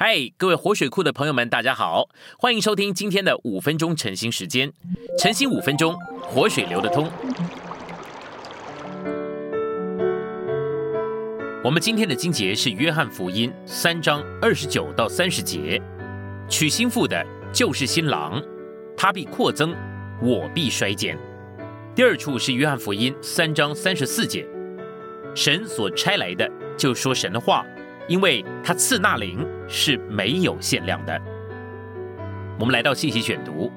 嗨，各位活水库的朋友们，大家好，欢迎收听今天的五分钟晨兴时间。晨兴五分钟，活水流得通。我们今天的经节是约翰福音三章二十九到三十节。娶新妇的，就是新郎，他必扩增，我必衰减。第二处是约翰福音三章三十四节。神所差来的，就说神的话。因为他赐那灵是没有限量的。我们来到信息选读，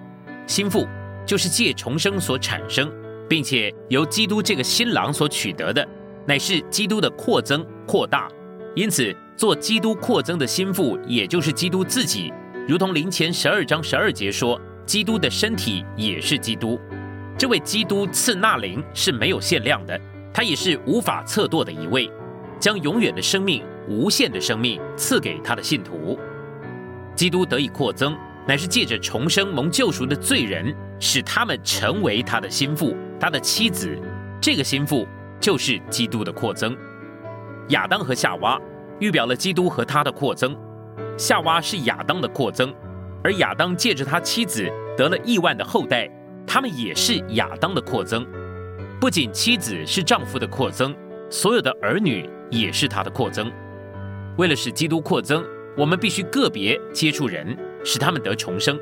心腹就是借重生所产生，并且由基督这个新郎所取得的，乃是基督的扩增扩大。因此，做基督扩增的心腹，也就是基督自己，如同灵前十二章十二节说，基督的身体也是基督。这位基督赐那灵是没有限量的，他也是无法测度的一位，将永远的生命。无限的生命赐给他的信徒，基督得以扩增，乃是借着重生蒙救赎的罪人，使他们成为他的心腹、他的妻子。这个心腹就是基督的扩增。亚当和夏娃预表了基督和他的扩增，夏娃是亚当的扩增，而亚当借着他妻子得了亿万的后代，他们也是亚当的扩增。不仅妻子是丈夫的扩增，所有的儿女也是他的扩增。为了使基督扩增，我们必须个别接触人，使他们得重生。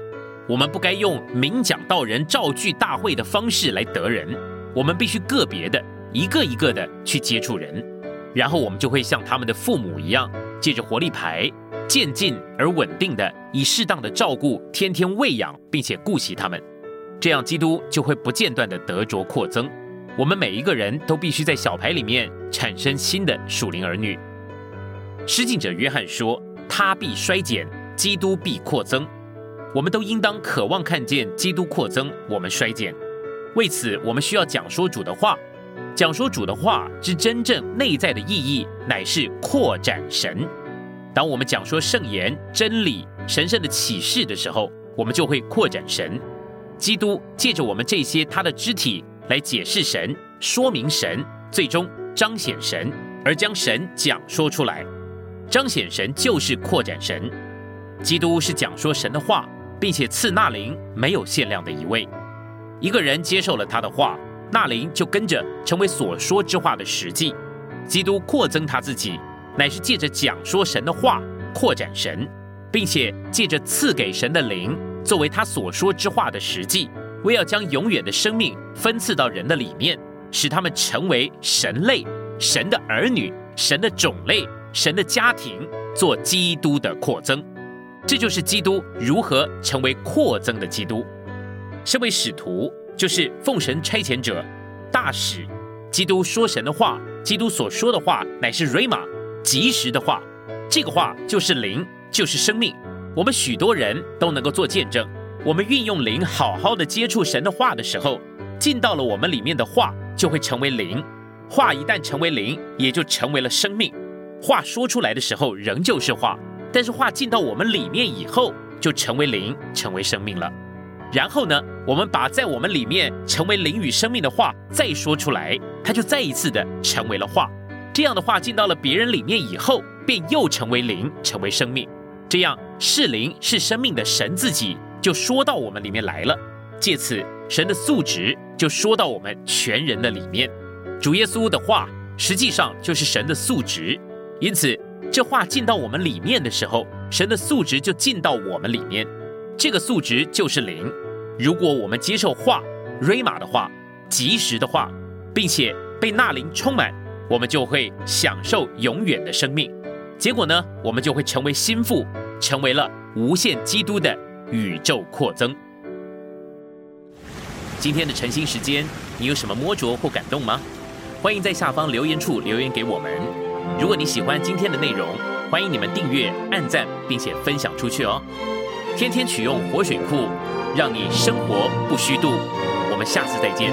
我们不该用明讲道人造句大会的方式来得人，我们必须个别的一个一个的去接触人，然后我们就会像他们的父母一样，借着活力牌，渐进而稳定的以适当的照顾，天天喂养并且顾惜他们，这样基督就会不间断的得着扩增。我们每一个人都必须在小牌里面产生新的属灵儿女。施浸者约翰说：“他必衰减，基督必扩增。我们都应当渴望看见基督扩增，我们衰减。为此，我们需要讲说主的话。讲说主的话之真正内在的意义，乃是扩展神。当我们讲说圣言、真理、神圣的启示的时候，我们就会扩展神。基督借着我们这些他的肢体来解释神、说明神，最终彰显神，而将神讲说出来。”彰显神就是扩展神，基督是讲说神的话，并且赐那灵没有限量的一位。一个人接受了他的话，那灵就跟着成为所说之话的实际。基督扩增他自己，乃是借着讲说神的话扩展神，并且借着赐给神的灵作为他所说之话的实际，为要将永远的生命分赐到人的里面，使他们成为神类、神的儿女、神的种类。神的家庭做基督的扩增，这就是基督如何成为扩增的基督。身为使徒，就是奉神差遣者、大使。基督说神的话，基督所说的话乃是瑞玛，及时的话。这个话就是灵，就是生命。我们许多人都能够做见证。我们运用灵，好好的接触神的话的时候，进到了我们里面的话，就会成为灵。话一旦成为灵，也就成为了生命。话说出来的时候仍旧是话，但是话进到我们里面以后，就成为灵，成为生命了。然后呢，我们把在我们里面成为灵与生命的话再说出来，它就再一次的成为了话。这样的话进到了别人里面以后，便又成为灵，成为生命。这样是灵是生命的神自己就说到我们里面来了，借此神的素质就说到我们全人的里面。主耶稣的话实际上就是神的素质。因此，这话进到我们里面的时候，神的素质就进到我们里面。这个素质就是灵。如果我们接受话、瑞玛的话、及时的话，并且被那灵充满，我们就会享受永远的生命。结果呢，我们就会成为心腹，成为了无限基督的宇宙扩增。今天的晨兴时间，你有什么摸着或感动吗？欢迎在下方留言处留言给我们。如果你喜欢今天的内容欢迎你们订阅按赞并且分享出去哦。天天取用活水库让你生活不虚度。我们下次再见。